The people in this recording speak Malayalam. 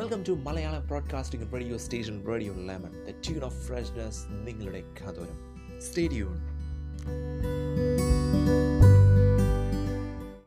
Welcome to Malayalam broadcasting radio station radio lemon the tune of freshness നിങ്ങളുടെ കാതോരം. Stay tuned